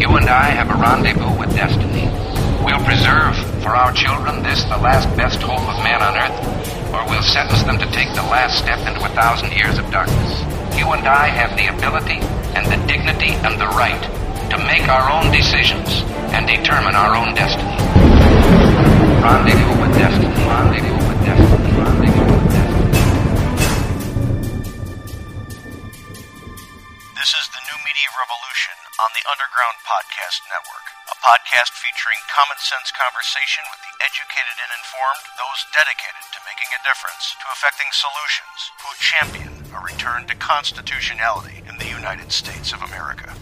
You and I have a rendezvous with destiny. We'll preserve for our children this, the last best hope of man on earth, or we'll sentence them to take the last step into a thousand years of darkness. You and I have the ability and the dignity and the right to make our own decisions and determine our own destiny. Rendezvous with destiny. Rendezvous Media Revolution on the Underground Podcast Network, a podcast featuring common sense conversation with the educated and informed, those dedicated to making a difference, to effecting solutions, who champion a return to constitutionality in the United States of America.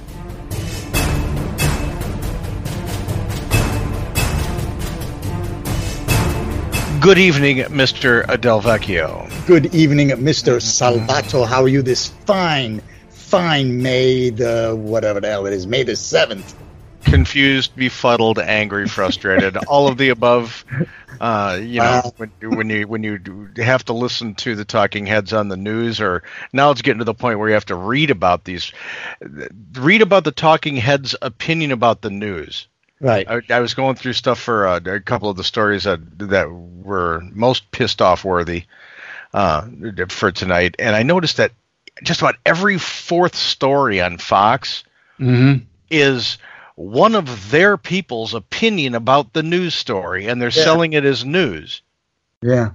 Good evening, Mr. Adelvecchio. Good evening, Mr. Salvato. How are you this fine, fine May the whatever the hell it is, May the seventh? confused, befuddled, angry, frustrated, all of the above. Uh, you know, Wow. when, you- when you when you have to listen to the talking heads on the news, or now it's getting to the point where you have to read about these, read about the talking heads' opinion about the news. Right. I, I was going through stuff for uh, a couple of the stories that that were most pissed off worthy uh, for tonight, and I noticed that just about every fourth story on Fox Mm-hmm. is one of their people's opinion about the news story, and they're Yeah. selling it as news. Yeah.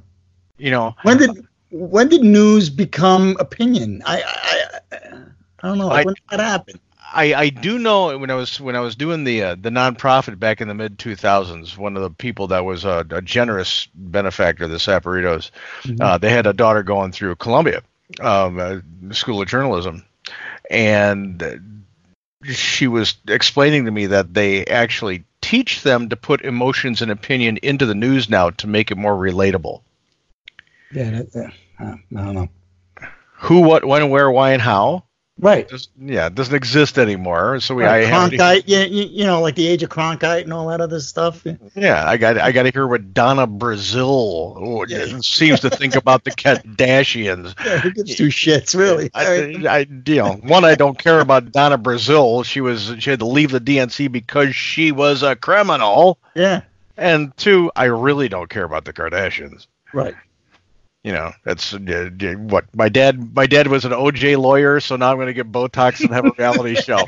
You know, When did when did news become opinion? I I, I, I don't know. I- when did that happen? I, I do know when I was when I was doing the uh, the nonprofit back in the mid 2000s, one of the people that was a, a generous benefactor of the Saperitos, uh, they had a daughter going through Columbia um, uh, School of Journalism, and she was explaining to me that they actually teach them to put emotions and opinion into the news now to make it more relatable. Yeah. That. Uh, I don't know. Who, what, when, where, why, and how. Right. Does, yeah, it doesn't exist anymore. So we, Right, I Cronkite, yeah, you, you know, like the age of Cronkite and all that other stuff. Yeah, I got I got to hear what Donna Brazile oh, Yeah. seems to think about the Kardashians. Yeah, who gives two shits, really? I, I, you know, one, I don't care about Donna Brazile. She was she had to leave the DNC because she was a criminal. yeah. And two, I really don't care about the Kardashians. Right. You know, that's uh, what my dad. My dad was an OJ lawyer, so now I'm going to get Botox and have a reality show.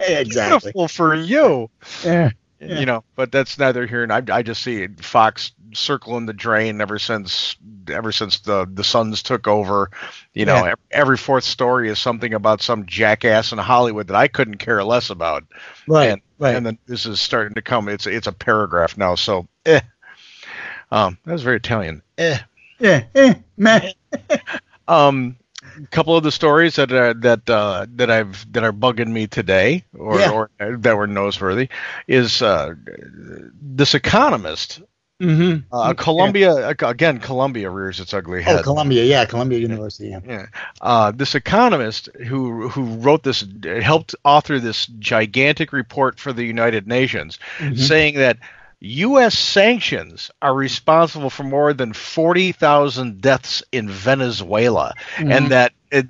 exactly. Beautiful for you. Yeah. Yeah. you know but that's neither here and I, I just see Fox circling the drain ever since ever since the the sons took over you know Yeah. every fourth story is something about some jackass in Hollywood that I couldn't care less about Right. and right. and then this is starting to come it's it's a paragraph now so eh um that was very Italian eh yeah. Eh, man. um a couple of the stories that are, that uh, that I've that are bugging me today, or, Yeah. or that were noseworthy, is uh, this economist Mm-hmm. Uh, Columbia again. Columbia rears its ugly head. Oh, Columbia. Yeah, Columbia University. Yeah. Yeah. Uh, this economist who who wrote this helped author this gigantic report for the United Nations, saying that U.S. sanctions are responsible for more than forty thousand deaths in Venezuela, and that it,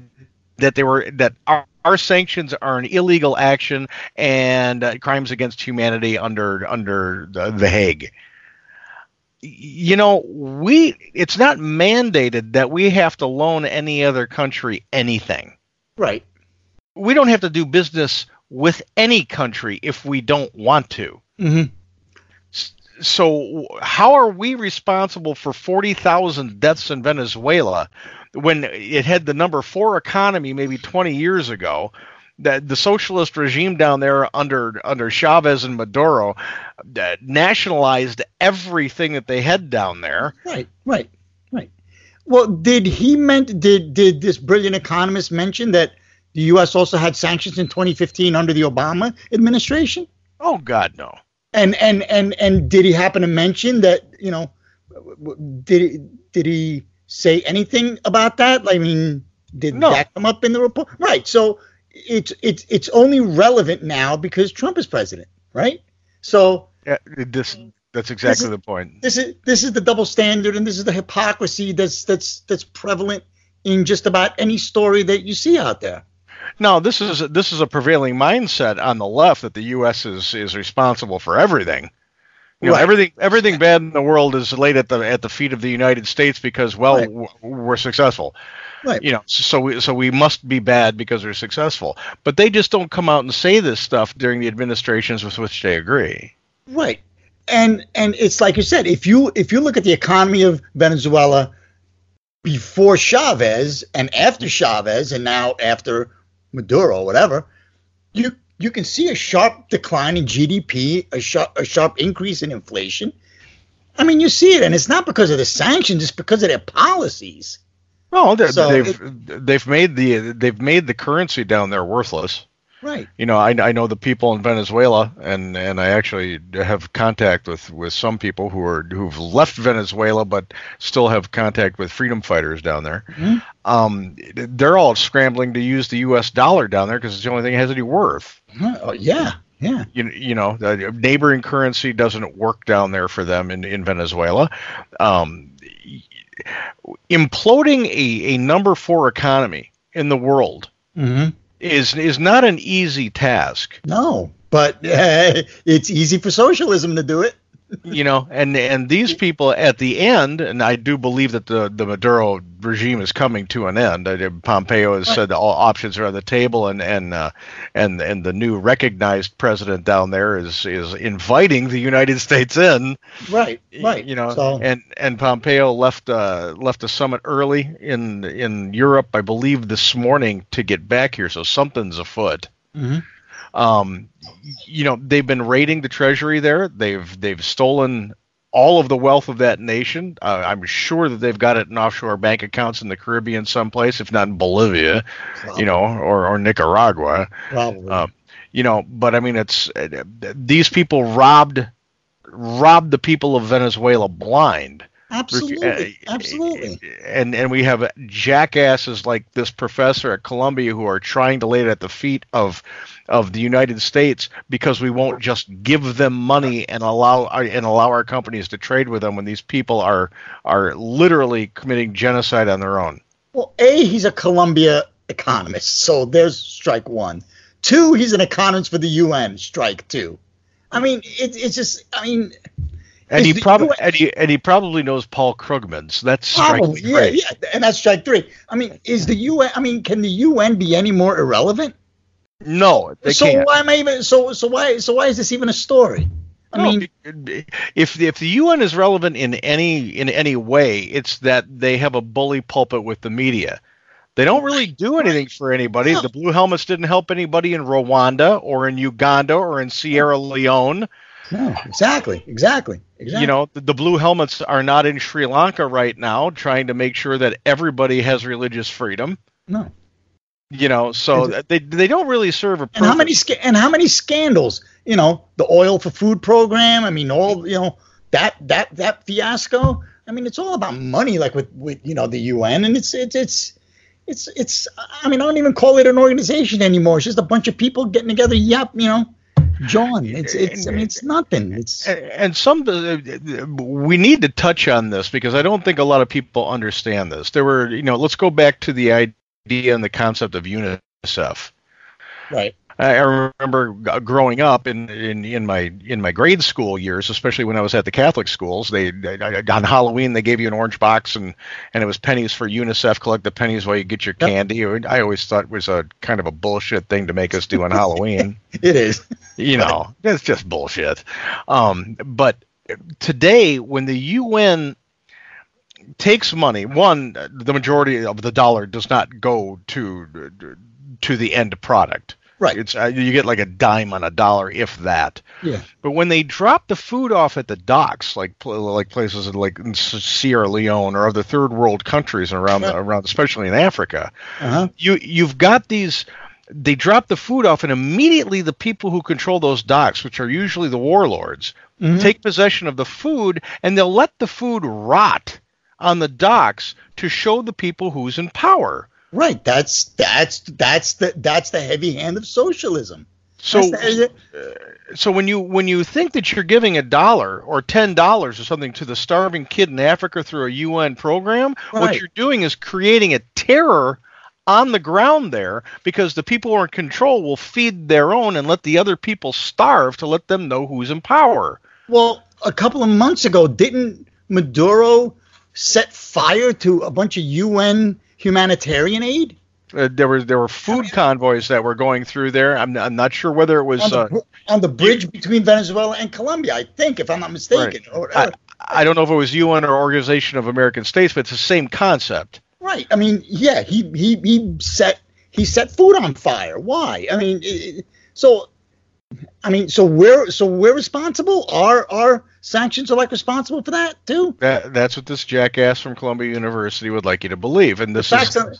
that they were that our, our sanctions are an illegal action and uh, crimes against humanity under under the, the Hague you know we it's not mandated that we have to loan any other country anything Right. We don't have to do business with any country if we don't want to. Mm-hmm. So how are we responsible for 40,000 deaths in Venezuela when it had the number 4 economy maybe 20 years ago? That the socialist regime down there under under Chavez and Maduro uh, nationalized everything that they had down there. Right, right, right. Well, did he meant did did this brilliant economist mention that the U.S. also had sanctions in 2015 under the Obama administration? Oh God, no. And and and and did he happen to mention that you know did he, did he say anything about that? I mean, did No. that come up in the report? Right. So it's it's it's only relevant now because Trump is president, right? So Yeah, this that's exactly is- the point. this is this is the double standard and this is the hypocrisy that's that's that's prevalent in just about any story that you see out there. No, this is this is a prevailing mindset on the left that the U.S. is is responsible for everything. You know, Right. everything everything bad in the world is laid at the at the feet of the United States because well Right. w- we're successful. Right. You know, so we so we must be bad because we're successful. But they just don't come out and say this stuff during the administrations with which they agree. Right. And and it's like you said, if you if you look at the economy of Venezuela before Chavez and after Chavez and now after Maduro, or whatever, you you can see a sharp decline in GDP, a sharp a sharp increase in inflation. I mean, you see it, and it's not because of the sanctions; it's because of their policies. Well, So they've they've made the they've made the currency down there worthless. Right. you know, I, I know the people in Venezuela, and, and I actually have contact with, with some people who are who've left Venezuela, but still have contact with freedom fighters down there. Um, they're all scrambling to use the U.S. dollar down there because it's the only thing that has any worth. Oh, yeah. Yeah. You, you know, the neighboring currency doesn't work down there for them in, in Venezuela. Um, imploding a, a number four economy in the world Mm-hmm. Is is not an easy task. No, but uh, it's easy for socialism to do it. You know, and and these people at the end, and I do believe that the the Maduro regime is coming to an end. Pompeo has said that all options are on the table, and and uh, and and the new recognized president down there is is inviting the United States in. Right. Right. You know, So- and and Pompeo left uh, left the summit early in in Europe, I believe, this morning to get back here. So something's afoot. Mhm. Um, you know, they've been raiding the treasury there. They've they've stolen all of the wealth of that nation. Uh, I'm sure that they've got it in offshore bank accounts in the Caribbean someplace, if not in Bolivia, you know, or or Nicaragua. Probably. Um, you know, but I mean, it's uh, these people robbed robbed the people of Venezuela blind. Absolutely. uh, Absolutely. And and we have jackasses like this professor at Columbia who are trying to lay it at the feet of of the United States because we won't just give them money and allow and allow our companies to trade with them when these people are are literally committing genocide on their own. Well, A, he's a Columbia economist, so there's strike one. Two, he's an economist for the UN, strike two. I mean, it, it's just, I mean, And he probably and he, and he probably knows Paul Krugman, so that's probably, yeah, great. yeah, and that's strike three. I mean, is the UN, I mean, can the UN be any more irrelevant? No, they so can't. why am I even, so, so why, so why is this even a story? I No, mean, if if the UN is relevant in any in any way, it's that they have a bully pulpit with the media. They don't really do anything for anybody. No. The Blue Helmets didn't help anybody in Rwanda or in Uganda or in Sierra Leone. No, exactly, exactly, exactly. You know, the, the Blue Helmets are not in Sri Lanka right now trying to make sure that everybody has religious freedom. no. You know, so they they don't really serve a purpose. And how many sca- and how many scandals? You know, the oil for food program. I mean, all you know that that that fiasco. I mean, it's all about money, like with with you know the UN, and it's it's it's it's it's. I mean, I don't even call it an organization anymore. It's just a bunch of people getting together. Yep, you know, John. It's it's. I mean, it's nothing. It's and some uh, we need to touch on this because I don't think a lot of people understand this. There were, you know, let's go back to the idea and the concept of UNICEF. right. I remember growing up in, in, in my in my grade school years, especially when I was at the Catholic schools. They, they on Halloween they gave you an orange box and and it was pennies for UNICEF. Collect the pennies while you get your candy. I always thought it was a kind of a bullshit thing to make us do on Halloween. It is. you know, that's just bullshit. Um, but today, when the UN takes money, one, the majority of the dollar does not go to to the end product. Right. It's uh, you get like a dime on a dollar, if that. Yeah. But when they drop the food off at the docks, like like places like in Sierra Leone or other third world countries around the, around, especially in Africa, Uh-huh. you you've got these. They drop the food off, and immediately the people who control those docks, which are usually the warlords, take possession of the food, and they'll let the food rot on the docks to show the people who's in power. Right. That's that's that's the that's the heavy hand of socialism. So, the- uh, so when you when you think that you're giving a dollar or ten dollars or something to the starving kid in Africa through a UN program, what you're doing is creating a terror on the ground there because the people who are in control will feed their own and let the other people starve to let them know who's in power. well, a couple of months ago, didn't Maduro set fire to a bunch of UN humanitarian aid? Uh, there were there were food convoys that were going through there. I'm, I'm not sure whether it was. on the, Uh, on the bridge between Venezuela and Colombia, I think, if I'm not mistaken. Right. Or I. I don't know if it was UN or Organization of American States, but it's the same concept. Right. I mean, yeah, he he he set he set food on fire. Why? I mean, so I mean, so we're so we're responsible. Our our sanctions are like responsible for that too. That that's what this jackass from Columbia University would like you to believe, and this Facts is on,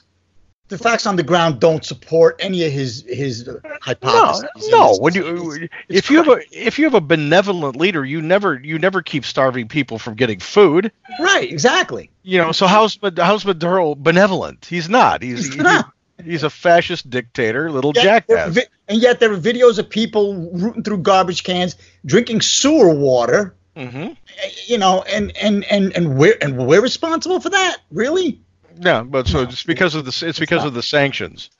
the facts on the ground don't support any of his his no, hypotheses. no. It's- When you if you have a if you have a benevolent leader, you never you never keep starving people from getting food. right, exactly. You know, so how's how's Maduro benevolent? He's not. He's He's he- not. he's a fascist dictator, little Yet jackass. and yet there are videos of people rooting through garbage cans, drinking sewer water. Hmm You know, and and and and we're and we're responsible for that, really. Yeah, but so it's because of the it's because of the sanctions.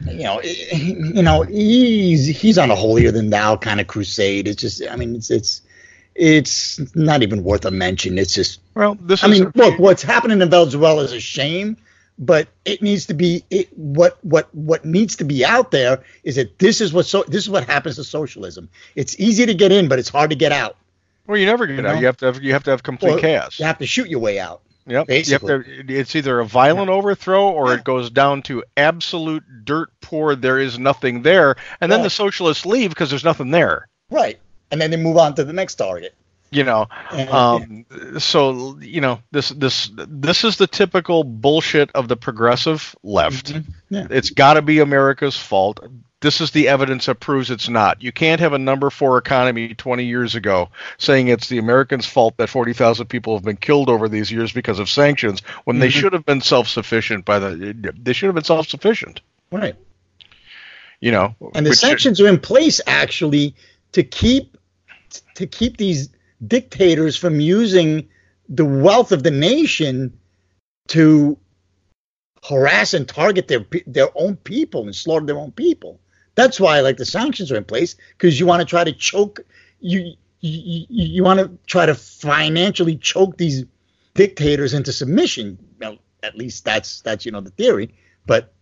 you know, you know, he's he's on a holier than thou kind of crusade. It's just, I mean, it's it's it's not even worth a mention. It's just, Well, this I mean, look, what's happening in Venezuela is a shame, but it needs to be it. What what what needs to be out there is that this is what so this is what happens to socialism. It's easy to get in, but it's hard to get out. Well, you never get you out. know? You have to have you have to have complete Or chaos. You have to shoot your way out. Yep. Basically. You have to, it's either a violent overthrow or it goes down to absolute dirt poor. There is nothing there, and then Right. the socialists leave because there's nothing there. Right, and then they move on to the next target. You know. Uh, um, so you know this this this is the typical bullshit of the progressive left. Mm-hmm. Yeah. It's got to be America's fault. This is the evidence that proves it's not. You can't have a number four economy 20 years ago saying it's the Americans' fault that 40,000 people have been killed over these years because of sanctions when they mm-hmm. should have been self-sufficient by the they should have been self-sufficient. Right. You know. and the sanctions are in place actually to keep to keep these dictators from using the wealth of the nation to harass and target their their own people and slaughter their own people. That's why like the sanctions are in place because you want to try to choke you you, you want to try to financially choke these dictators into submission. Well, at least that's that's you know the theory, but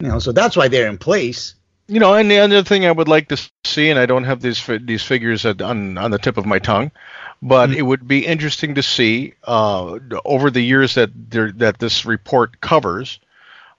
you know so that's why they're in place. You know, and the other thing I would like to see, and I don't have these these figures at, on on the tip of my tongue, but it would be interesting to see uh, over the years that there, that this report covers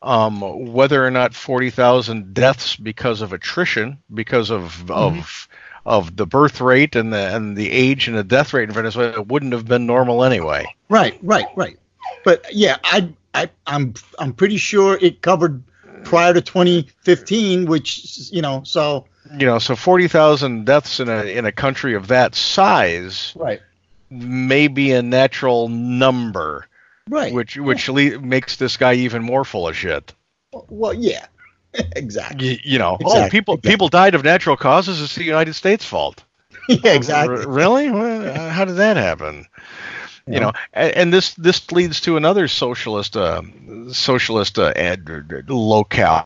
um, whether or not forty thousand deaths because of attrition, because of of of the birth rate and the and the age and the death rate in Venezuela it wouldn't have been normal anyway. Right, right, right. But yeah, I, I, I'm, I'm pretty sure it covered prior to 2015, which you know, so You know, so forty thousand deaths in a in a country of that size right, may be a natural number. right. which which le- makes this guy even more full of shit. well, yeah, exactly. You, you know, oh, people exactly. people died of natural causes. It's the United States' fault. yeah, exactly. R- really? Well, how did that happen? You know, and, and this this leads to another socialist uh, socialist uh, ad, locale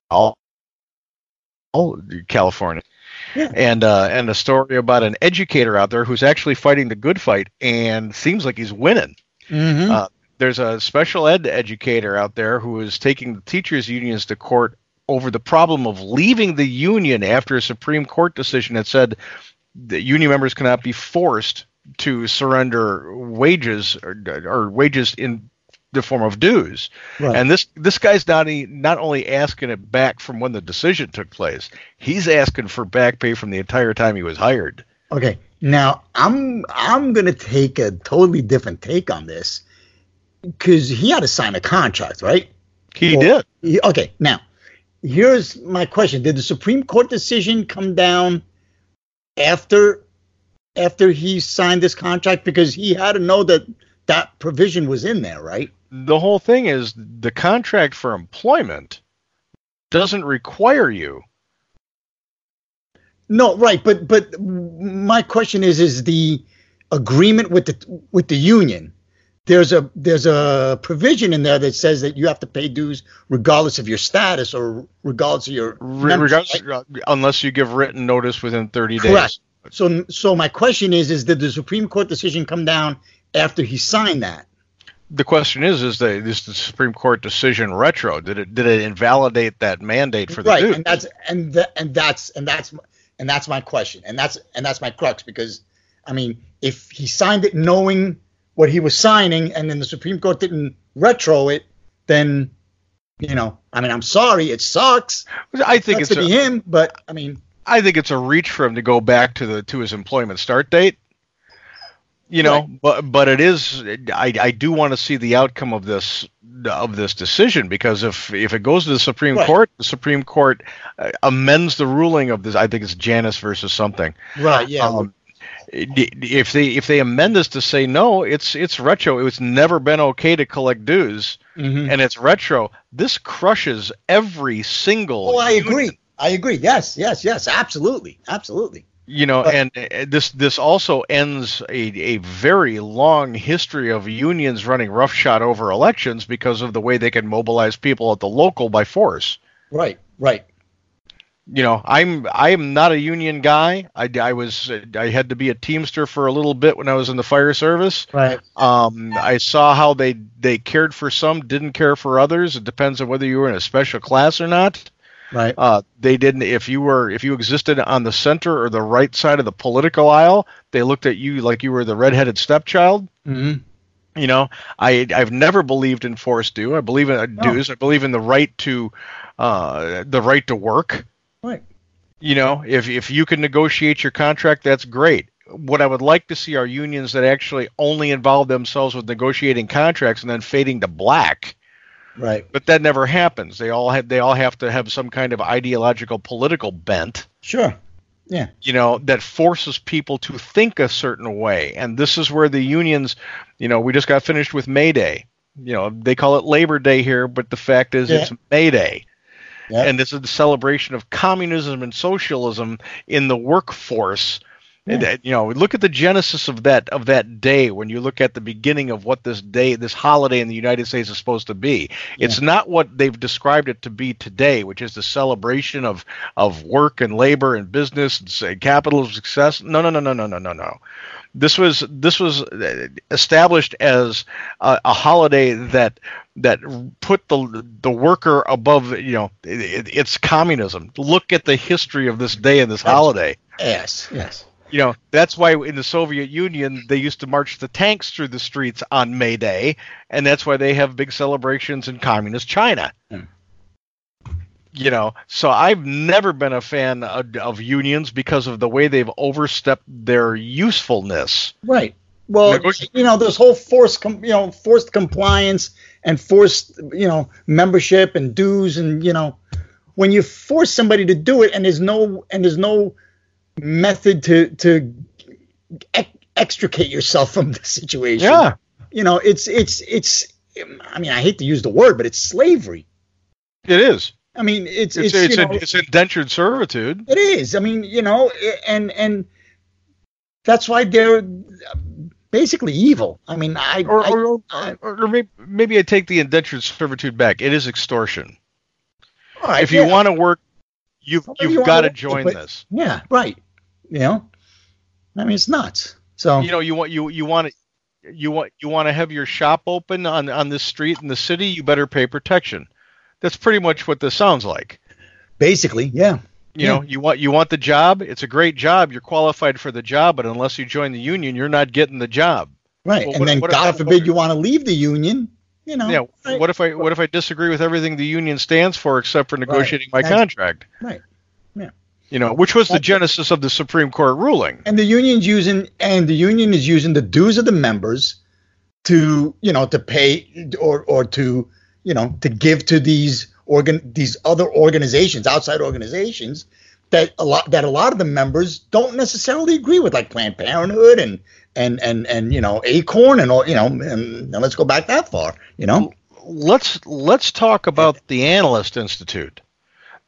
California. Yeah. And uh, and a story about an educator out there who's actually fighting the good fight and seems like he's winning. Mhm. Uh, there's a special ed educator out there who is taking the teachers unions to court over the problem of leaving the union after a Supreme Court decision that said that union members cannot be forced to surrender wages or, or wages in the form of dues. Right. And this this guy's not not only asking it back from when the decision took place, he's asking for back pay from the entire time he was hired. Okay. Now I'm I'm gonna take a totally different take on this because he had to sign a contract, right? He Well, did. he- okay. Now here's my question: Did the Supreme Court decision come down after after he signed this contract? Because he had to know that that provision was in there, right? The whole thing is the contract for employment doesn't require you. No, right, but but my question is: Is the agreement with the with the union? There's a there's a provision in there that says that you have to pay dues regardless of your status or regardless of your Re- regardless, uh, unless you give written notice within 30 days. So so my question is: Is did the Supreme Court decision come down after he signed that? The question is: Is the is the Supreme Court decision retro? Did it did it invalidate that mandate for the right, and that's and tha- and that's and that's and that's my question, and that's and that's my crux because I mean, if he signed it knowing what he was signing, and then the Supreme Court didn't retro it, then you know, I mean, I'm sorry, it sucks. I think it's to be him, but I mean, I think it's a reach for him to go back to the to his employment start date. You know, Right. but but it is. I I do want to see the outcome of this of this decision because if if it goes to the Supreme Right. Court, the Supreme Court uh, amends the ruling of this. I think it's Janus versus something. right, yeah, Um, if they if they amend this to say no, it's it's retro. It's never been okay to collect dues, Mhm. and it's retro. This crushes every single. Oh, I agree. I agree. Yes, yes, yes. Absolutely, absolutely. You know, But- and uh, this this also ends a, a very long history of unions running roughshod over elections because of the way they can mobilize people at the local by force. Right, right. you know i'm i am not a union guy i, I was i had to be a teamster for a little bit when i was in the fire service Right. um i saw how they they cared for some didn't care for others it depends on whether you were in a special class or not Right. uh they didn't if you were if you existed on the center or the right side of the political aisle they looked at you like you were the redheaded stepchild hmm you know, I I've never believed in forced due. I believe in uh, dues. I believe in the right to uh, the right to work. Right. You know, if if you can negotiate your contract, that's great. What I would like to see are unions that actually only involve themselves with negotiating contracts and then fading to black. Right. But that never happens. They all have they all have to have some kind of ideological political bent Sure. Yeah. you know that forces people to think a certain way and this is where the unions you know we just got finished with may day you know they call it labor day here but the fact is Yeah. it's may day Yeah. and this is the celebration of communism and socialism in the workforce yeah. And, you know, look at the genesis of that of that day. When you look at the beginning of what this day, this holiday in the United States is supposed to be, yeah. it's not what they've described it to be today, which is the celebration of of work and labor and business and say, capital success. No, no, no, no, no, no, no, no. This was this was uh, established as a, a holiday that that put the the worker above. You know, it, it, it's communism. Look at the history of this day and this holiday. Yes, yes you know that's why in the soviet union they used to march the tanks through the streets on may day and that's why they have big celebrations in communist china Hmm. you know so i've never been a fan of, of unions because of the way they've overstepped their usefulness Right. Well, you know, this whole forced, com- you know, forced compliance and forced, you know, membership and dues and you know, when you force somebody to do it and there's no and there's no method to to ex- extricate yourself from the situation. yeah You know, it's it's it's. I mean, I hate to use the word, but it's slavery. it is I mean, it's it's it's, it's, know, it's indentured servitude It is. I mean, you know, and and that's why they're basically evil. I mean, I, or, I- or, I- or, maybe, maybe I take the indentured servitude back. It is extortion. right, if you yeah. want to work, You've you you've got to it, join but- this. Yeah, right. You know, I mean, it's nuts. So You know, you want you you want to you want you want to have your shop open on on this street in the city. You better pay protection. That's pretty much what this sounds like. basically, yeah, You Yeah. know, you want you want the job. It's a great job. You're qualified for the job, but unless you join the union, you're not getting the job. right. Well, and what- then what- God what- forbid you want to leave the union. You know, Yeah. right, What if I what if I disagree with everything the union stands for except for negotiating my That's- contract? right. You know, which was the genesis of the Supreme Court ruling. And the union's using and the union is using the dues of the members to you know to pay or or to you know to give to these organ these other organizations outside organizations that a lot that a lot of the members don't necessarily agree with like Planned Parenthood and and and and you know Acorn and all you know and, and let's go back that far you know let's let's talk about the Analyst Institute.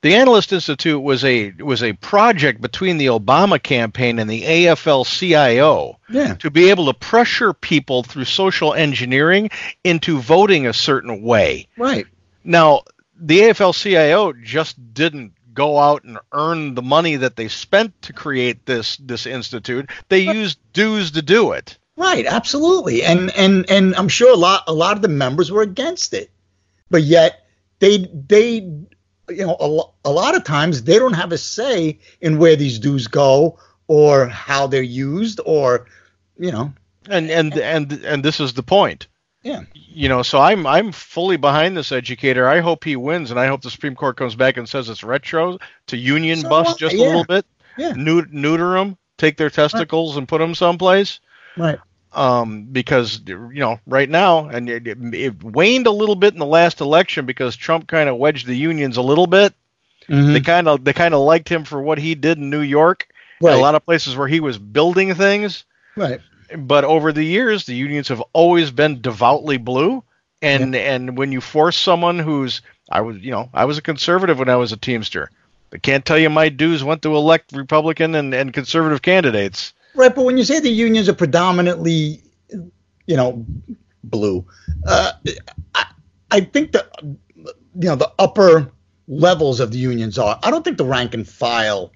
The Analyst Institute was a was a project between the Obama campaign and the AFL-CIO yeah to be able to pressure people through social engineering into voting a certain way. right Now, the AFL-CIO just didn't go out and earn the money that they spent to create this this institute. They used dues to do it. Right, absolutely, and and and I'm sure a lot a lot of the members were against it, but yet they they you know a, lo- a lot of times they don't have a say in where these dues go or how they're used or you know And and and and this is the point. yeah you know, so I'm I'm fully behind this educator. I hope he wins, and I hope the Supreme Court comes back and says it's retro to union So bust just a Yeah. little bit, yeah Neut- neuter them, take their testicles and put them someplace. right Um, because you know, right now, and it, it, it waned a little bit in the last election because Trump kind of wedged the unions a little bit. Mhm. They kind of they kind of liked him for what he did in New York, right a lot of places where he was building things. Right. But over the years the unions have always been devoutly blue and and when you force someone who's i was you know i was a conservative when i was a teamster. I can't tell you my dues went to elect republican and, and conservative candidates right but when you say the unions are predominantly you know blue uh, I, I think that you know the upper levels of the unions are i don't think the rank and file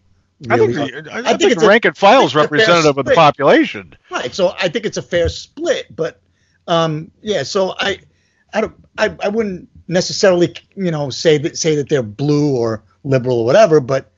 i think, really the, I, I I think think, it's a- rank and file is I think it's a fair representative of the population Right. So I think it's a fair split, but um, yeah. So I, I don't, I, I wouldn't necessarily, you know, say that say that they're blue or liberal or whatever, but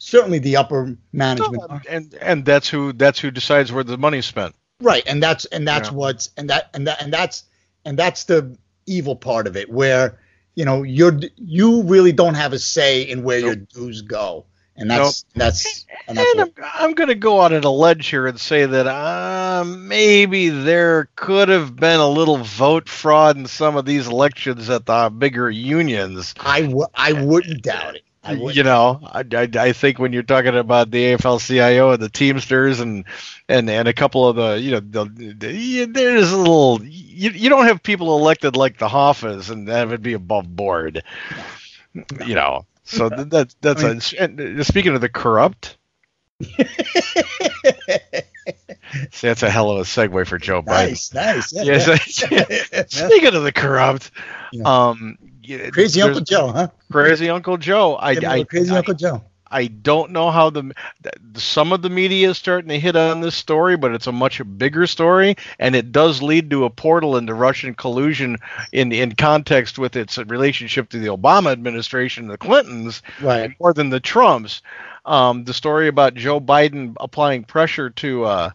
certainly the upper management. are. and and that's who that's who decides where the money's spent Right. And that's and that's Yeah. what's and that and that and that's and that's the evil part of it, where you know you're you really don't have a say in where your dues go, and that's that's and that's And I'm, I'm going to go out on a ledge here and say that uh, maybe there could have been a little vote fraud in some of these elections at the bigger unions. I w- I wouldn't doubt it. I. You know, I, I, I think when you're talking about the AFL-CIO and the Teamsters and and and a couple of the you know the, the, there's a little you, you don't have people elected like the Hoffas and that would be above board. You know, so th- that that's I mean- a, and, uh, speaking of the corrupt. See, that's a hell of a segue for Joe Biden. nice, nice. Yeah, Yes, yeah. Speaking of the corrupt, Yeah. um, yeah, Crazy Uncle Joe, huh? Crazy Uncle Joe. I, Give him a I, crazy I, Uncle Joe. I don't know how the some of the media is starting to hit on this story, but it's a much bigger story, and it does lead to a portal into Russian collusion in in context with its relationship to the Obama administration and the Clintons Right. more than the Trumps. Um, the story about Joe Biden applying pressure to uh,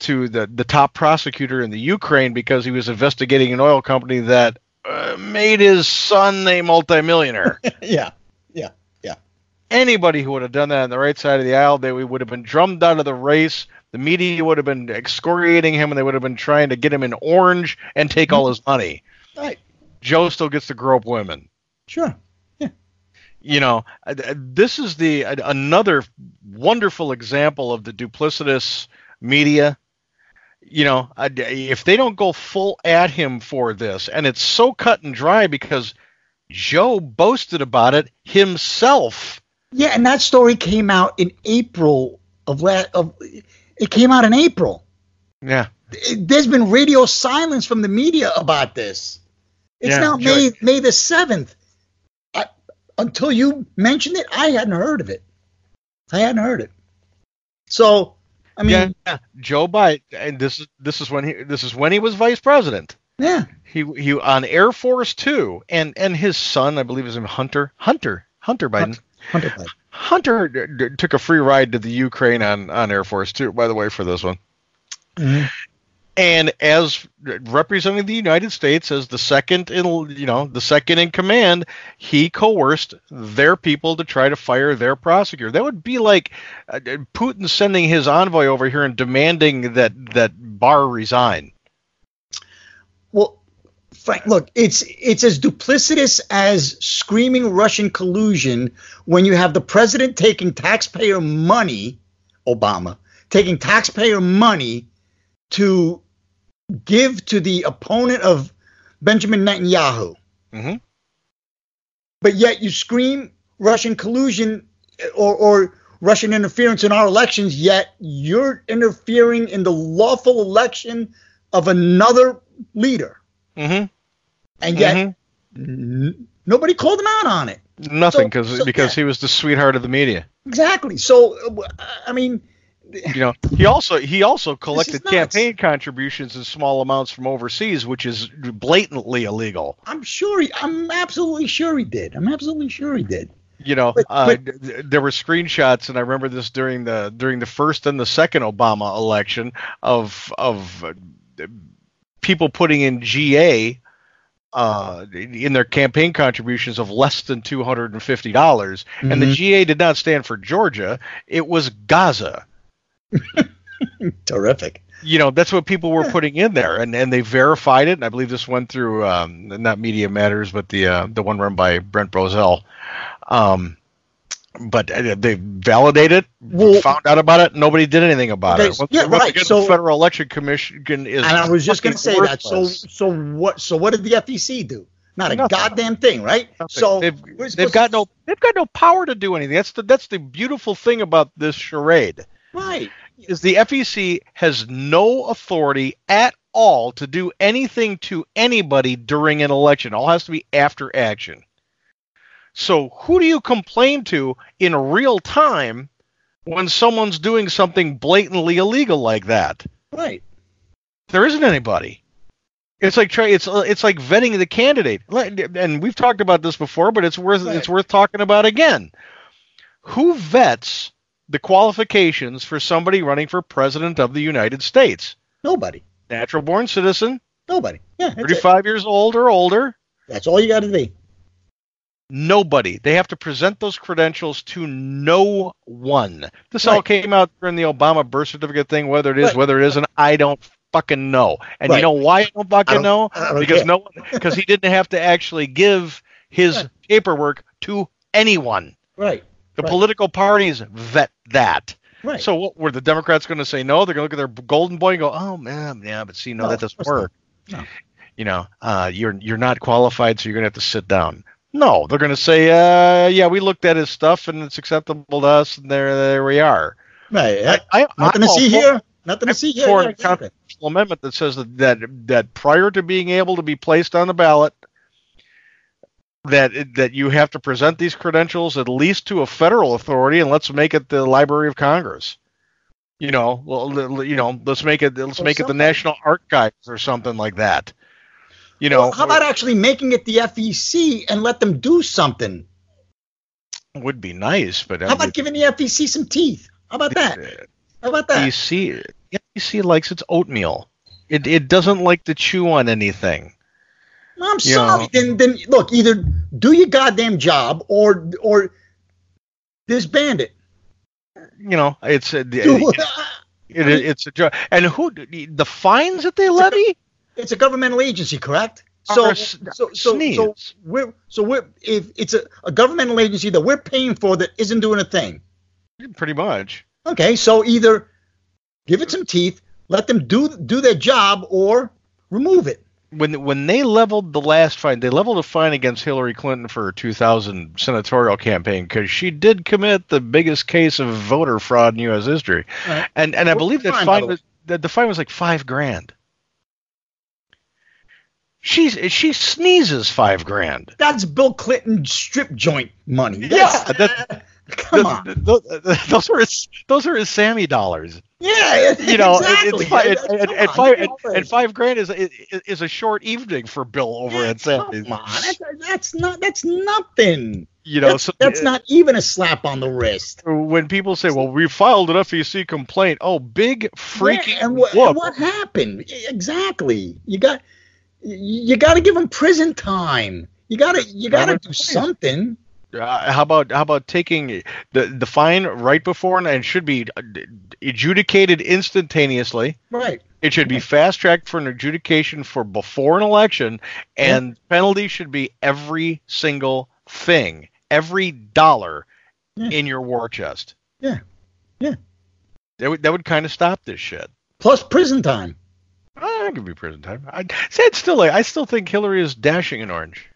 to the the top prosecutor in the Ukraine because he was investigating an oil company that uh, made his son a multimillionaire. yeah. Yeah. Yeah. Anybody who would have done that on the right side of the aisle, they would have been drummed out of the race. The media would have been excoriating him, and they would have been trying to get him in orange and take all his money. Right. Joe still gets to grope women. Sure. Yeah. you know uh, this is the uh, another wonderful example of the duplicitous media you know if they don't go full at him for this and it's so cut and dry because joe boasted about it himself Yeah, and that story came out in April of last of it came out in April. yeah there's been radio silence from the media about this. It's Yeah, now May May the seventh. Until you mentioned it, I hadn't heard of it. I hadn't heard it. So, I mean, yeah, Joe Biden, and this is this is when he this is when he was vice president. yeah, He he on Air Force Two, and and his son, I believe, is Hunter Hunter Hunter Biden. Hunter Biden. Hunter d- d- took a free ride to the Ukraine on on Air Force Two, by the way, for this one. Mhm. And as representing the United States as the second in you know the second in command, he coerced their people to try to fire their prosecutor. That would be like uh, Putin sending his envoy over here and demanding that that Barr resign. Well, Frank, look, it's it's as duplicitous as screaming Russian collusion when you have the president taking taxpayer money, Obama taking taxpayer money to give to the opponent of Benjamin Netanyahu. Mhm. But yet you scream Russian collusion or, or Russian interference in our elections, yet you're interfering in the lawful election of another leader. Mm-hmm. And yet n- nobody called him out on it. Nothing So- because so, because he was the sweetheart of the media. Exactly. So, uh, I mean, you know he also he also collected campaign contributions in small amounts from overseas which is blatantly illegal I'm sure he, I'm absolutely sure he did. I'm absolutely sure he did. you know But- uh, but- there were screenshots and i remember this during the during the first and the second obama election of of uh, people putting in ga uh, in their campaign contributions of less than two hundred and fifty dollars, and the Mhm. GA did not stand for Georgia; it was Gaza. Terrific. you know that's what people were putting in there and and they verified it and i believe this went through um not media matters but the uh, the one run by brent bozell um but uh, they validated Well- found out about it nobody did anything about Okay, it once, yeah, right, so- the federal election commission is And I was just going to say that. So, so what? So what did the FEC do? Not a Nothing. goddamn thing, right? Nothing. So they've, they've got no they've got no power to do anything that's the that's the beautiful thing about this charade right. Is the FEC has no authority at all to do anything to anybody during an election. All has to be after action. So who do you complain to in real time when someone's doing something blatantly illegal like that? Right. There isn't anybody. It's like try it's uh, it's like vetting the candidate. And we've talked about this before, but it's worth Right. it's worth talking about again. Who vets the qualifications for somebody running for president of the United States? Nobody. Natural born citizen, Nobody. Yeah. That's, it. 35 years old or older. that's all you got to be. Nobody. They have to present those credentials to no one. This all came out during the Obama birth certificate thing. Whether it is, Right. whether it isn't, I don't fucking know. And you know why I don't fucking I don't- know? Don't because care. no one, because he didn't have to actually give his Right. paperwork to anyone. Right. The Right. political parties vet that. Right. So what, were the Democrats going to say no? They're going to look at their golden boy and go, "Oh man, yeah, but see, no, No, that doesn't work. No. You know, uh, you're you're not qualified, so you're going to have to sit down." No, they're going to say, uh, "Yeah, we looked at his stuff and it's acceptable to us, and there there we are." right. I, I, Nothing I'm to see for- here. Nothing to I'm see here. for Yeah, a exactly. constitutional amendment that says that, that that prior to being able to be placed on the ballot, that that you have to present these credentials at least to a federal authority, and let's make it the Library of Congress. You know, well, you know, let's make it let's Or make it the. National Archives or something like that. You know, Well, how about actually making it the FEC and let them do something? would be nice, but How about giving the FEC some teeth? How about that? How about that? FEC, the FEC likes its oatmeal. It it doesn't like to chew on anything. I'm you sorry. know. Then, then look, either do your goddamn job or or disband it. You know, it's uh, a, Do- it, it, it's a job. And who the fines that they levy? it's a governmental agency, correct? So, so, so, so we're so we're if it's a, a governmental agency that we're paying for that isn't doing a thing. Pretty much. Okay, so either give it some teeth, let them do do their job, or remove it. When when they leveled the last fine, they leveled a fine against Hillary Clinton for her 2000 senatorial campaign because she did commit the biggest case of voter fraud in U.S. history, Right. and and I believe that fine, fine the was that the fine was like five grand. She's she sneezes five grand. That's Bill Clinton strip joint money. Yeah, that, come those, on. Those, those are his, those are his Sammy dollars. Yeah, uh, You know, exactly. and, and, and five and, five grand is is, is a short evening for Bill over at Sammy's. Come on, that's, that's not that's nothing. You know, that's, so- that's not even a slap on the wrist. when people say, "Well, we filed an FEC complaint," oh, big freaking Yeah, and, whoop. and what happened? Exactly. You got you got to give him prison time. You got to you got to do something. Uh, how about how about taking the the fine right before and it should be uh, adjudicated instantaneously. Right. It should be fast tracked for an adjudication for before an election, and penalty should be every single thing, every dollar in your war chest. Yeah. Yeah. That would that would kind of stop this shit. Plus prison time. Oh, that could be prison time. I say it's still I still think Hillary is dashing in orange.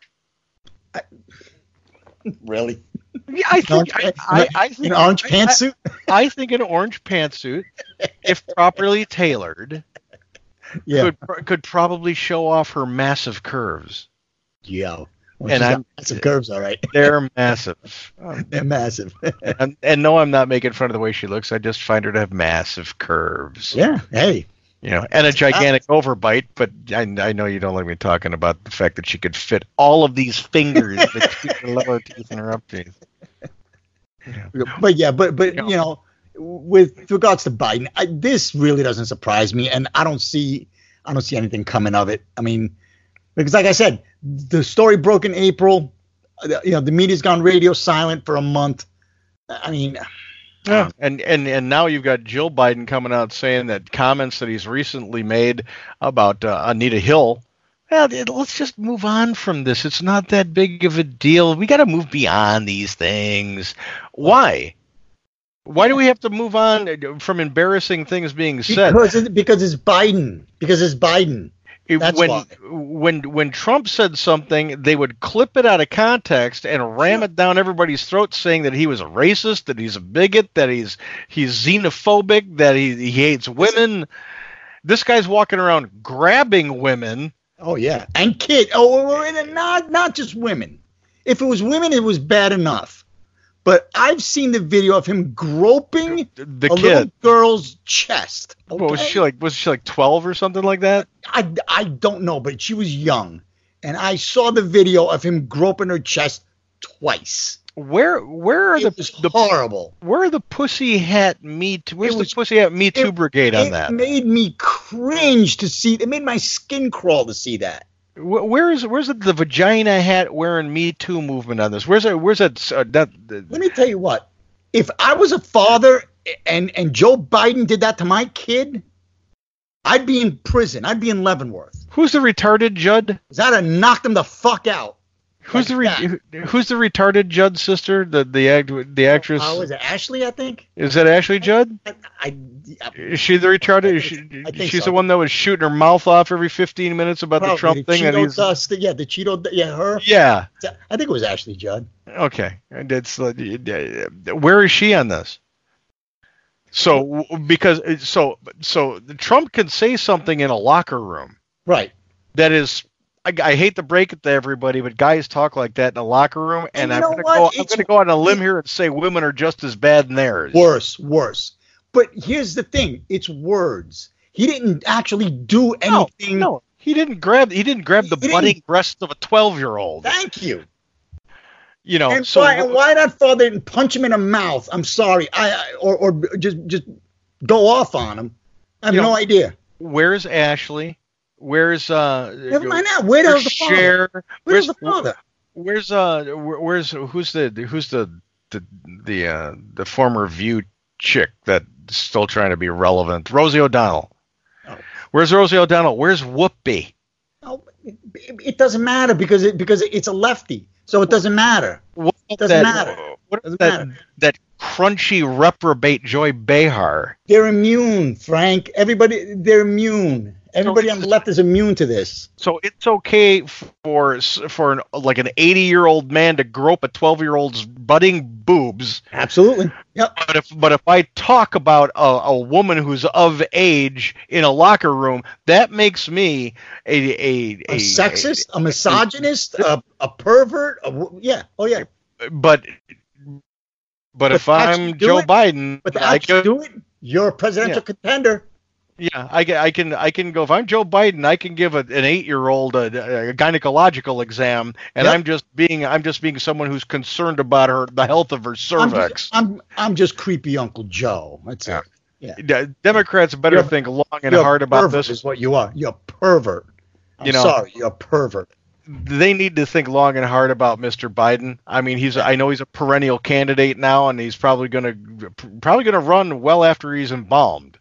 Really? Yeah, I think I, I, I think An orange pantsuit? I, I think an orange pantsuit, if properly tailored, Yeah. could could probably show off her massive curves. Yeah. Well, And I'm- massive curves, all right. They're massive. They're massive. and, and no, I'm not making fun of the way she looks. I just find her to have massive curves. yeah. Hey. You know, and a gigantic overbite. But I, I know you don't like me talking about the fact that she could fit all of these fingers between her lower teeth and her up teeth. But yeah, but but you know, with regards to Biden, I, this really doesn't surprise me, and I don't see I don't see anything coming of it. I mean, because like I said, the story broke in April. uh, You know, the media's gone radio silent for a month. I mean, Yeah, and and and now you've got Jill Biden coming out saying that comments that he's recently made about uh, Anita Hill. Well, let's just move on from this. It's not that big of a deal. We got to move beyond these things. Why? Why do we have to move on from embarrassing things being said? because it, because it's Biden. Because it's Biden. It- That's when why. when when Trump said something, they would clip it out of context and ram it down everybody's throat, saying that he was a racist, that he's a bigot, that he's he's xenophobic, that he he hates women. This guy's walking around grabbing women. Oh yeah, and kid. Oh, oh, oh not not just women. If it was women, it was bad enough. But I've seen the video of him groping The a little girl's chest. What was she like? Was she like twelve or something like that? I, I don't know, but she was young, and I saw the video of him groping her chest twice. Where where are It the the horrible. where are the pussy hat me too? Where's was- the pussy hat me too it- brigade on it that? It made me cringe to see. It made my skin crawl to see that. Wh- Where is where's the, the vagina hat wearing Me Too movement on this? Where's that? Where's that? Uh, that Let me tell you what. If I was a father and and Joe Biden did that to my kid, I'd be in prison. I'd be in Leavenworth. who's the retarded Judd? I'd have knocked him the fuck out. Who's the re- who's the retarded Judd sister? The the act the actress Oh, was it Ashley? I think. is that Ashley Judd? I, I, Is she the retarded? Is she, I she's so. the one that was shooting her mouth off every 15 minutes about the probably Trump thing. And he's, dust. Yeah, the Cheeto. Yeah, her. yeah, I think it was Ashley Judd. okay. And it's uh, where is she on this? So because so so Trump can say something in a locker room Right. that is I, I hate to break it to everybody, but guys talk like that in a locker room, and, And I'm gonna what? go. I'm gonna go on a limb here and say women are just as bad in theirs. Worse, worse. But here's the thing: it's words. He didn't actually do anything. no, no. he didn't grab. He didn't grab the budding breasts of a 12 year old. Thank you. You know, and, so why, and why not father and punch him in the mouth? I'm sorry. I, or or just just go off on him. I have no know, idea. where's Ashley? Where's uh? Never mind that. Where the Where's the father? Where's Where's the father? Where's uh? where- Where's who's the who's the the the uh the former View chick that's still trying to be relevant? Rosie O'Donnell. Oh. Where's Rosie O'Donnell? Where's Whoopi? No, it, it doesn't matter because it because it's a lefty, so it doesn't matter. What It doesn't that, matter. What Doesn't that, matter. that crunchy reprobate Joy Behar? They're immune, Frank. Everybody, they're immune. Everybody on the left is immune to this. So it's okay for for an, like an 80 year old man to grope a 12 year old's budding boobs. Absolutely. Yep. But if but if I talk about a, a woman who's of age in a locker room, that makes me a a, A sexist, a, misogynist, a, a pervert. A, yeah. Oh yeah. but but if I'm Joe it- Biden, But I do it, you're a presidential Yeah. contender. Yeah, I can, I can, I can go. If I'm Joe Biden, I can give a, an eight-year-old a, a gynecological exam, and Yep. I'm just being, I'm just being someone who's concerned about her, the health of her I'm cervix. just, I'm I'm just creepy Uncle Joe. That's Yeah. it. Yeah. Democrats better You're- think long and hard about this. Is what you are. You're a pervert. I'm You know- sorry. You're a pervert. they need to think long and hard about Mr. Biden. I mean, he's I know he's a perennial candidate now, and he's probably going to probably going to run well after he's embalmed.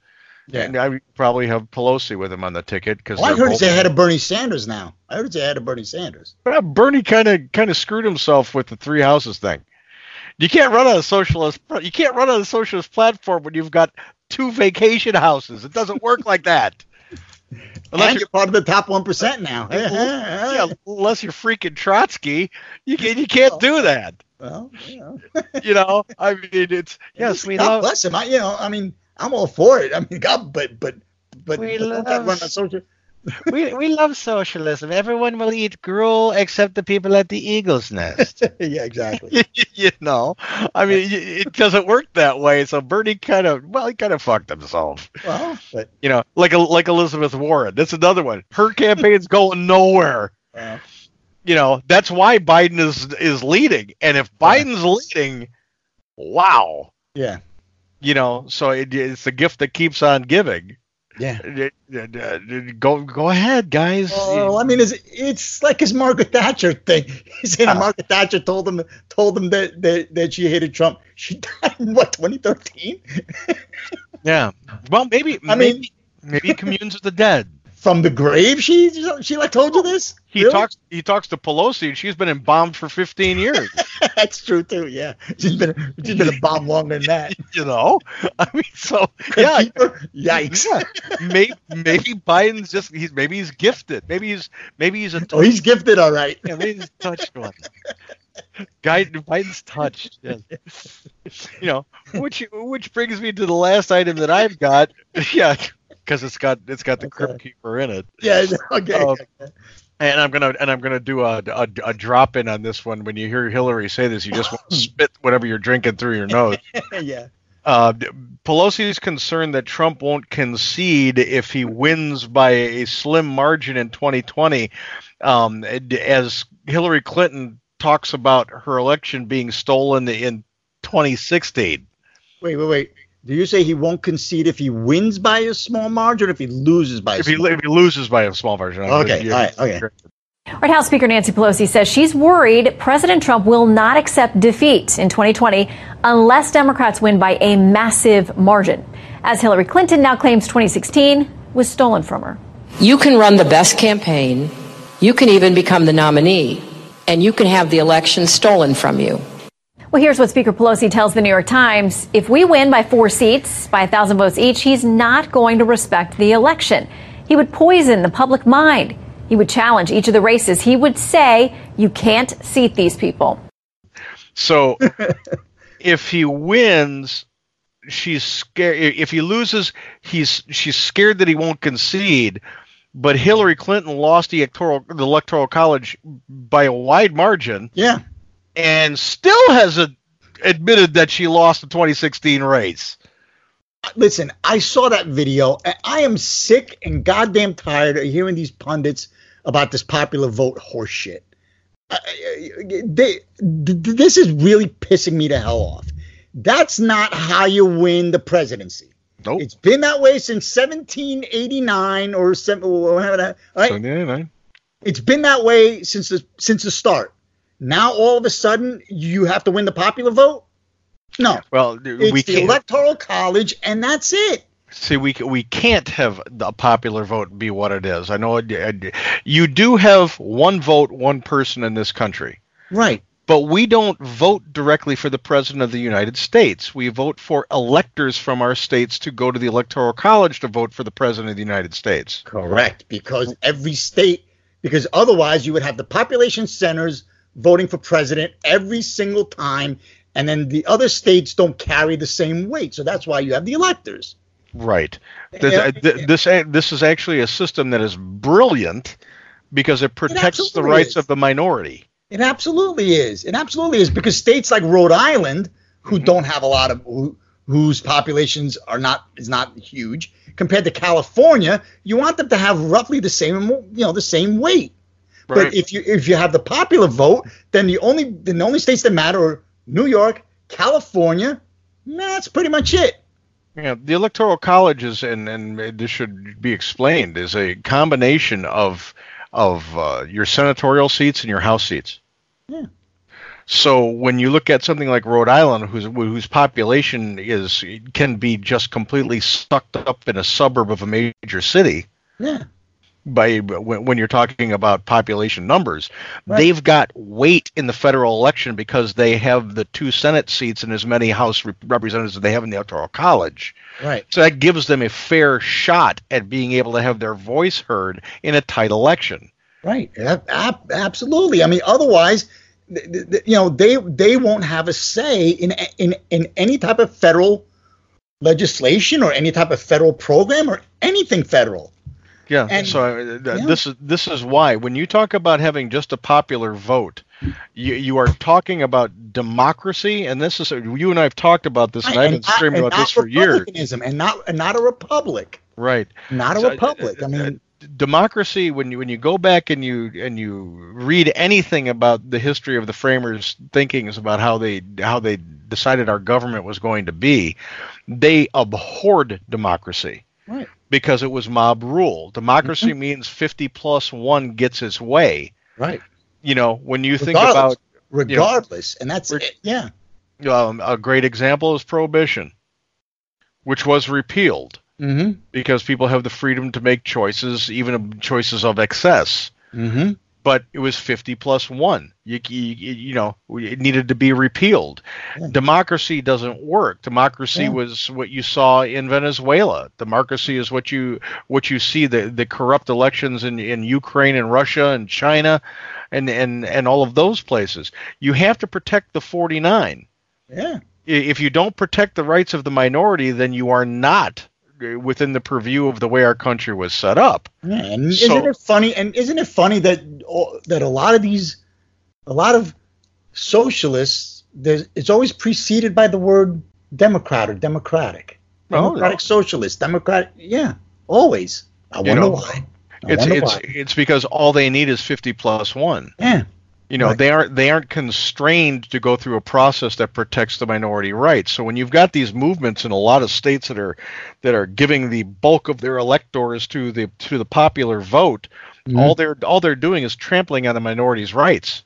Yeah. And I probably have Pelosi with him on the ticket because Well, oh, I heard it's ahead of Bernie Sanders now. I heard it's ahead of Bernie Sanders. Well, Bernie kind of kind of screwed himself with the three houses thing. You can't run on a socialist. You can't run on a socialist platform when you've got two vacation houses. It doesn't work like that. Unless and you're, you're part of the top one percent now. yeah, unless you're freaking Trotsky, you can you can't do that. Well, you know. You know, I mean, it's yes, we God love. bless him. I, you know, I mean, I'm all for it. I mean, God, but but but We love- run on social. we we love socialism. Everyone will eat gruel except the people at the Eagle's Nest. yeah, exactly. you know, I mean, it doesn't work that way. So Bernie kind of, well, he kind of fucked himself. Well, but You know, like a, like Elizabeth Warren. That's another one. Her campaign's going nowhere. You know, that's why Biden is is leading. And if Biden's leading, wow. yeah, You know, so it, it's the gift that keeps on giving. yeah. Uh, uh, Go go ahead, guys. Well, I mean, it's it's like his Margaret Thatcher thing. He's saying Uh. Margaret Thatcher told him told him that, that that she hated Trump. She died in what 2013 yeah. Well, maybe. I mean- maybe, maybe he communes with the dead. From the grave. She she like told you this. He Really? talks. He talks to Pelosi, and she's been embalmed for 15 years. That's true too. Yeah, she's been she's been bomb longer than that. you know, I mean, so yeah, Yikes. yeah. Maybe maybe Biden's just he's maybe he's gifted. Maybe he's maybe he's a Oh, he's gifted, all right. yeah, maybe he's touched one. Guy Biden's touched. Yes. You know, which which brings me to the last item that I've got. Yeah, because it's got it's got the Crypt Keeper in it. Yeah. Okay. Uh, And I'm gonna and I'm gonna do a, a, a drop in on this one. When you hear Hillary say this, you just want to spit whatever you're drinking through your nose. yeah. Uh, Pelosi is concerned that Trump won't concede if he wins by a slim margin in 2020, um, as Hillary Clinton talks about her election being stolen in 2016. Wait, wait, wait. Do you say he won't concede if he wins by a small margin or if he loses by a If he, small if he loses by a small margin. Okay, all right, okay. White House Speaker Nancy Pelosi says she's worried President Trump will not accept defeat in 2020 unless Democrats win by a massive margin, as Hillary Clinton now claims 2016 was stolen from her. You can run the best campaign, you can even become the nominee, and you can have the election stolen from you. Well, here's what Speaker Pelosi tells the New York Times. If we win by four seats, by a thousand votes each, he's not going to respect the election. He would poison the public mind. He would challenge each of the races. He would say, you can't seat these people. So if he wins, she's scared. If he loses, he's she's scared that he won't concede. But Hillary Clinton lost the electoral the electoral college by a wide margin, Yeah. And still has a, admitted that she lost the 2016 race. Listen, I saw that video and I am sick and goddamn tired of hearing these pundits about this popular vote horseshit. They, this is really pissing me the hell off. That's not how you win the presidency. Nope. It's been that way since 1789 or seven, whatever. Right? 79. It's been that way since the since the start. Now all of a sudden you have to win the popular vote. No, Well, it's we the can't electoral college, and that's it. see. We we can't have the popular vote be what it is. I know it- it- you do have one vote, one person in this country. Right. But we don't vote directly for the president of the United States. We vote for electors from our states to go to the electoral college to vote for the president of the United States. Correct, because every state, because otherwise you would have the population centers voting for president every single time, and then the other states don't carry the same weight. So that's why you have the electors. Right. This, th- this, this is actually a system that is brilliant because it protects It the rights is. of the minority. It absolutely is. It absolutely is because states like Rhode Island, who mm-hmm. don't have a lot of who, whose populations are not is not huge compared to California, you want them to have roughly the same you know the same weight. Right. But if you if you have the popular vote, then the only the only states that matter are New York, California. That's pretty much it. Yeah, the electoral college is, and and this should be explained, is a combination of of uh, your senatorial seats and your house seats. Yeah. So when you look at something like Rhode Island, whose whose population is can be just completely sucked up in a suburb of a major city, Yeah. By when, when you're talking about population numbers, Right. they've got weight in the federal election because they have the two Senate seats and as many House representatives as they have in the electoral college. Right. So that gives them a fair shot at being able to have their voice heard in a tight election. Right. Ab- ab- absolutely. I mean, otherwise, th- th- th- you know, they they won't have a say in in in any type of federal legislation or any type of federal program or anything federal. Yeah. And- so uh, yeah. this is this is why when you talk about having just a popular vote, you you are talking about democracy, and this is you and I have talked about this, and I've been screaming about this for years. and not and not a republic, Right. not a So, uh, republic. I mean, democracy when you when you go back and you and you read anything about the history of the framers thinkings about how they how they decided our government was going to be they abhorred democracy right. Because it was mob rule democracy Mm-hmm. means 50 plus 1 gets its way Right. you know when you think Regardless. about Regardless, and that's it. Yeah. um, a great example is prohibition which was repealed Mm-hmm. because people have the freedom to make choices even choices of excess Mm-hmm. But it was 50 plus 1 you, you, you know it needed to be repealed. Democracy doesn't work. Democracy Yeah. was what you saw in venezuela. Democracy is what you what you see the the corrupt elections in in ukraine and russia and china and and and all of those places. You have to protect the 49 Yeah. If you don't protect the rights of the minority then you are not within the purview of the way our country was set up Yeah, and So- isn't it funny? And isn't it funny that oh, that a lot of these, a lot of socialists, there's it's always preceded by the word Democrat or Democratic, Oh, Democratic Socialist, Democratic. Yeah, always. I You wonder know, why. I it's wonder it's why. it's because all they need is 50 plus 1 Yeah. You know Right. they aren't they aren't constrained to go through a process that protects the minority rights so when you've got these movements in a lot of states that are that are giving the bulk of their electors to the to the popular vote Mm-hmm. all they're all they're doing is trampling on the minorities rights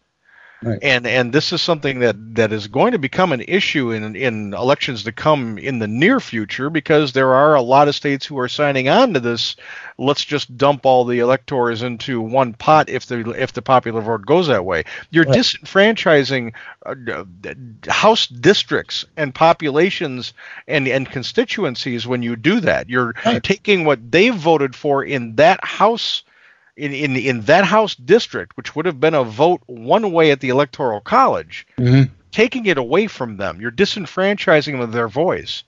Right. and and this is something that that is going to become an issue in in elections to come in the near future because there are a lot of states who are signing on to this let's just dump all the electors into one pot if the if the popular vote goes that way you're Right. disenfranchising uh, house districts and populations and and constituencies when you do that you're Right. taking what they voted for in that house in, in in that house district, which would have been a vote one way at the electoral college, Mhm. taking it away from them. You're disenfranchising them of their voice.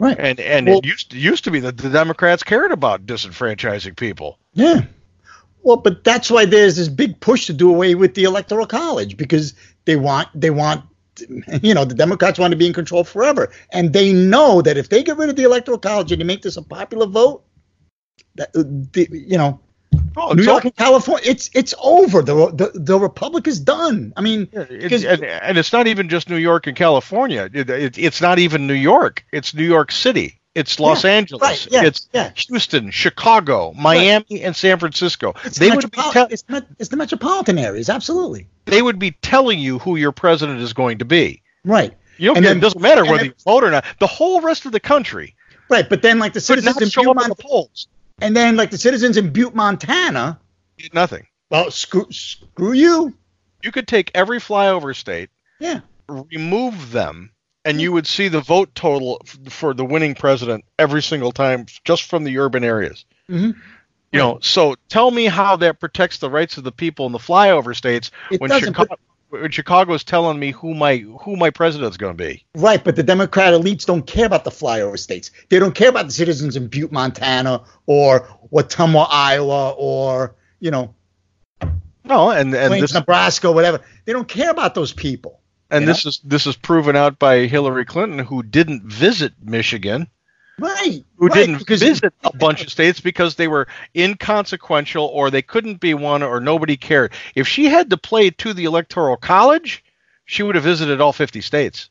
Right. And and Well- it used to, used to be that the Democrats cared about disenfranchising people. Yeah. Well, but that's why there's this big push to do away with the electoral college because they want they want you know the Democrats want to be in control forever, and they know that if they get rid of the electoral college and you make this a popular vote, that uh, the, you know. Oh, New York and California, it's it's over. The, the the republic is done. I mean, It- and, and it's not even just New York and California. It, it, it's not even New York. It's New York City. It's Los Yeah, Angeles. right, yeah, it's yeah. Houston, Chicago, Miami, and San Francisco. it's, They the would be tell- it's, met- it's the metropolitan areas, absolutely they would be telling you who your president is going to be. right. You then- it doesn't matter whether then- you vote or not. The whole rest of the country Right, but then like the citizens in up at the polls. And then like the citizens in Butte, Montana, Did nothing. Well, screw, screw you. You could take every flyover state, Yeah. remove them, and you would see the vote total f- for the winning president every single time just from the urban areas. Mhm. You know, so tell me how that protects the rights of the people in the flyover states It when Chicago when Chicago's telling me who my who my president's going to be. Right, but the Democrat elites don't care about the flyover states. They don't care about the citizens in Butte, Montana, or Ottumwa, Iowa, or you know, No, and and Plains, this Nebraska, whatever. They don't care about those people. and this is this is proven out by Hillary Clinton who didn't visit Michigan. Right. who right, didn't because- visit a bunch of states because they were inconsequential or they couldn't be one or nobody cared. If she had to play to the electoral college, she would have visited all 50 states.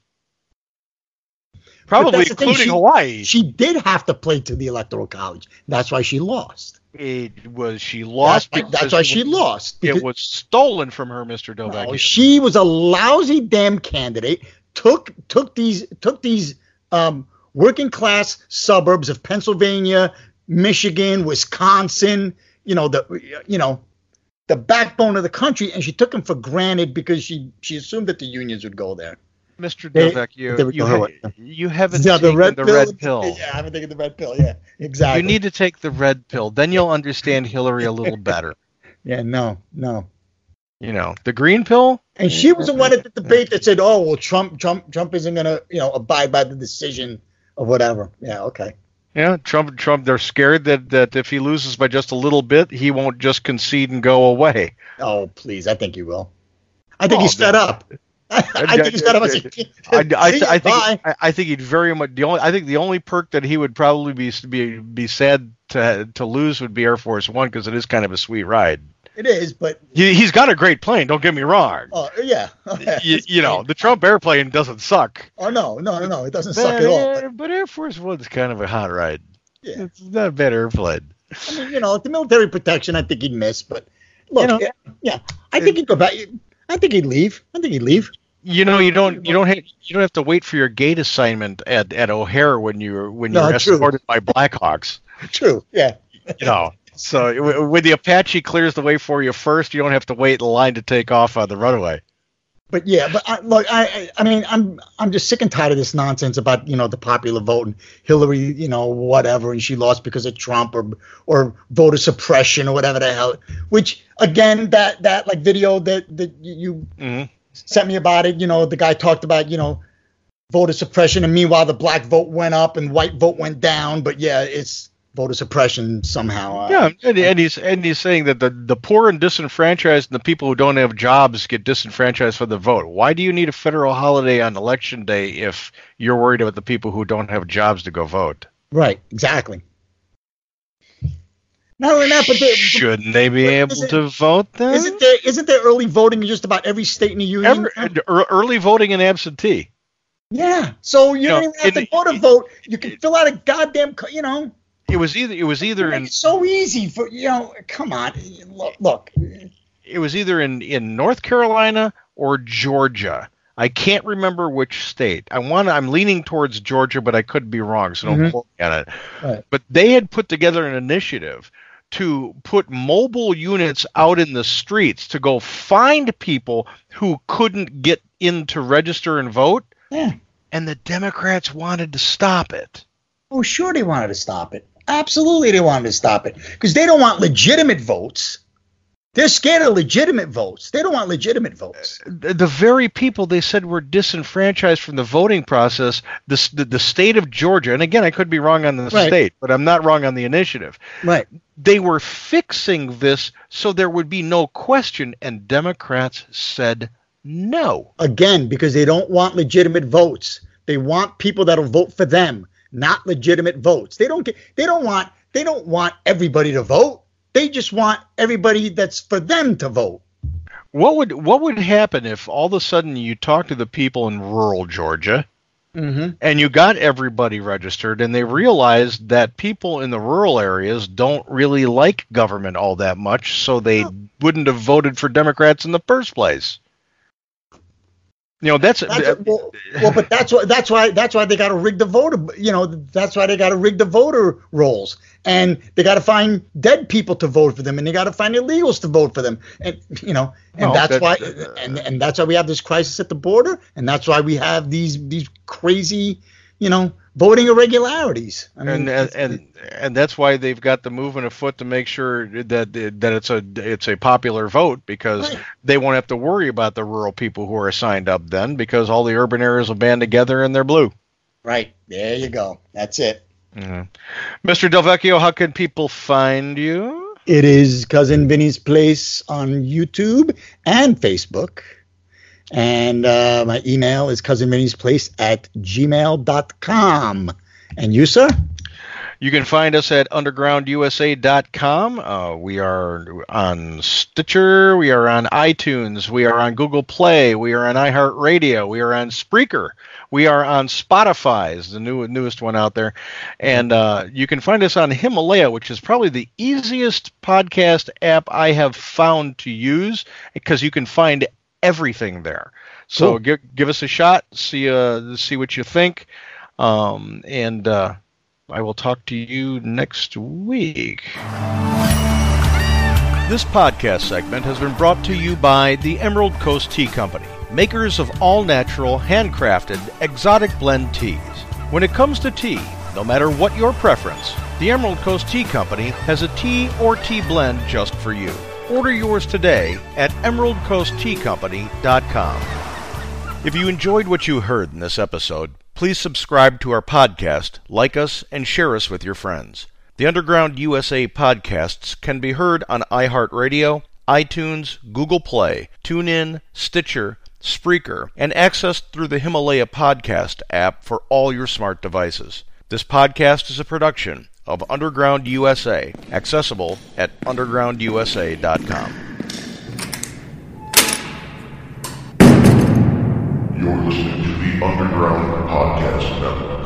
Probably that's the thing, including she- Hawaii. She did have to play to the electoral college. That's why she lost. It was she lost That's why- that's why she was- lost, because- It was stolen from her, Mr. No, Dovak. she was a lousy damn candidate. Took took these took these um, working class suburbs of Pennsylvania, Michigan, Wisconsin. You know the you know the backbone of the country, and she took them for granted because she she assumed that the unions would go there. Mr. Dovak, you, you, ha- you haven't Yeah, taken the red, pill. pill. Yeah, I haven't taken the red pill. Yeah, exactly. You need to take the red pill. Then you'll understand Hillary a little better. Yeah, no, no. You know, the green pill? And she was the one at the debate that said, "Oh, well, Trump, Trump, Trump isn't gonna, you know, abide by the decision or whatever." Yeah, okay. Yeah, Trump. Trump. They're scared that that if he loses by just a little bit, he won't just concede and go away. Oh, please, I think he will. I think Oh, he's fed up. I think he's fed up. I said, I, I, "See I you, think. I, I think he'd very much the only I think the only perk that he would probably be be be sad to to lose would be Air Force One because it is kind of a sweet ride. It is, but He, he's got a great plane. Don't get me wrong. oh yeah, you, you know the Trump airplane doesn't suck. oh no, no, no, no, it doesn't But, suck at all. Air- but Air Force One's kind of a hot ride. Yeah. It's not a bad airplane. I mean, you know, the military protection, I think he'd miss, but look, You know, yeah, yeah, I think he'd go back. I think he'd leave. I think he'd leave. You know, you don't you don't have you don't have to wait for your gate assignment at, at O'Hare when you're when No, you're true. escorted by Blackhawks. True. Yeah. You know, so when the Apache clears the way for you first, you don't have to wait in line to take off on the runway. But yeah, but I, look, I, I mean, I'm I'm just sick and tired of this nonsense about you know the popular vote and Hillary, you know, whatever, and she lost because of Trump or or voter suppression or whatever the hell. Which again, that that like video that that you Mhm. sent me about it, you know, the guy talked about you know voter suppression, and meanwhile the black vote went up and white vote went down. But yeah, it's voter suppression somehow. Uh, Yeah, and, and he's and he's saying that the the poor and disenfranchised and the people who don't have jobs get disenfranchised from the vote. Why do you need a federal holiday on election day if you're worried about the people who don't have jobs to go vote? Right. Exactly. Not only that, but Shouldn't they be able Isn't- to vote then? Isn't there isn't there early voting in just about every state in the union? Ever, early voting and absentee. yeah. So you You don't know, even have in- to go to vote. You can fill out a goddamn, you know. It was either it was either in It's so easy for you know. Come on, look. look. it was either in in North Carolina or Georgia. I can't remember which state. I want. I'm leaning towards Georgia, but I could be wrong, so don't Mhm. quote me on it. Right. But they had put together an initiative to put mobile units out in the streets to go find people who couldn't get in to register and vote, Yeah. and the Democrats wanted to stop it. Oh, sure, they wanted to stop it. Absolutely, they wanted to stop it because they don't want legitimate votes. They're scared of legitimate votes. They don't want legitimate votes. Uh, the the very people they said were disenfranchised from the voting process, the, the, the state of Georgia, and again, I could be wrong on the Right. state, but I'm not wrong on the initiative. Right. They were fixing this so there would be no question, and Democrats said no. Again, because they don't want legitimate votes. They want people that'll vote for them, not legitimate votes. They don't get. They don't want. They don't want everybody to vote. They just want everybody that's for them to vote. What would what would happen if all of a sudden you talk to the people in rural Georgia Mm-hmm. and you got everybody registered and they realized that people in the rural areas don't really like government all that much so they wouldn't have voted for democrats in the first place You know that's, that's uh, well, well, but that's why that's why that's why they got to rig the voter. You know, that's why they got to rig the voter rolls, and they got to find dead people to vote for them, and they got to find illegals to vote for them, and you know, and No, that's that- why, uh, and and that's why we have this crisis at the border, and that's why we have these these crazy, you know, voting irregularities. I and mean, and, and and that's why they've got the movement afoot to make sure that that it's a it's a popular vote because Right. they won't have to worry about the rural people who are signed up then because all the urban areas will band together and they're blue. right there you go. That's it. Mhm. Mr. Delvecchio, how can people find you? It is Cousin Vinny's Place on YouTube and Facebook. And uh, my email is cousinvinny's at gmail.com. And you, sir? You can find us at undergroundusa.com. Uh, we are on Stitcher. We are on iTunes. We are on Google Play. We are on iHeartRadio. We are on Spreaker. We are on Spotify, is the new, newest one out there. And uh, you can find us on Himalaya, which is probably the easiest podcast app I have found to use because you can find everything there. So Cool. give, give us a shot, see, uh, see what you think. Um, and uh, I will talk to you next week. This podcast segment has been brought to you by the Emerald Coast Tea Company, makers of all natural, handcrafted, exotic blend teas. When it comes to tea, no matter what your preference, the Emerald Coast Tea Company has a tea or tea blend just for you. Order yours today at emeraldcoastteacompany.com. If you enjoyed what you heard in this episode, please subscribe to our podcast, like us, and share us with your friends. The Underground USA podcasts can be heard on iHeartRadio, iTunes, Google Play, TuneIn, Stitcher, Spreaker, and accessed through the Himalaya Podcast app for all your smart devices. This podcast is a production of Underground USA, accessible at undergroundusa.com. You're listening to the Underground Podcast Network.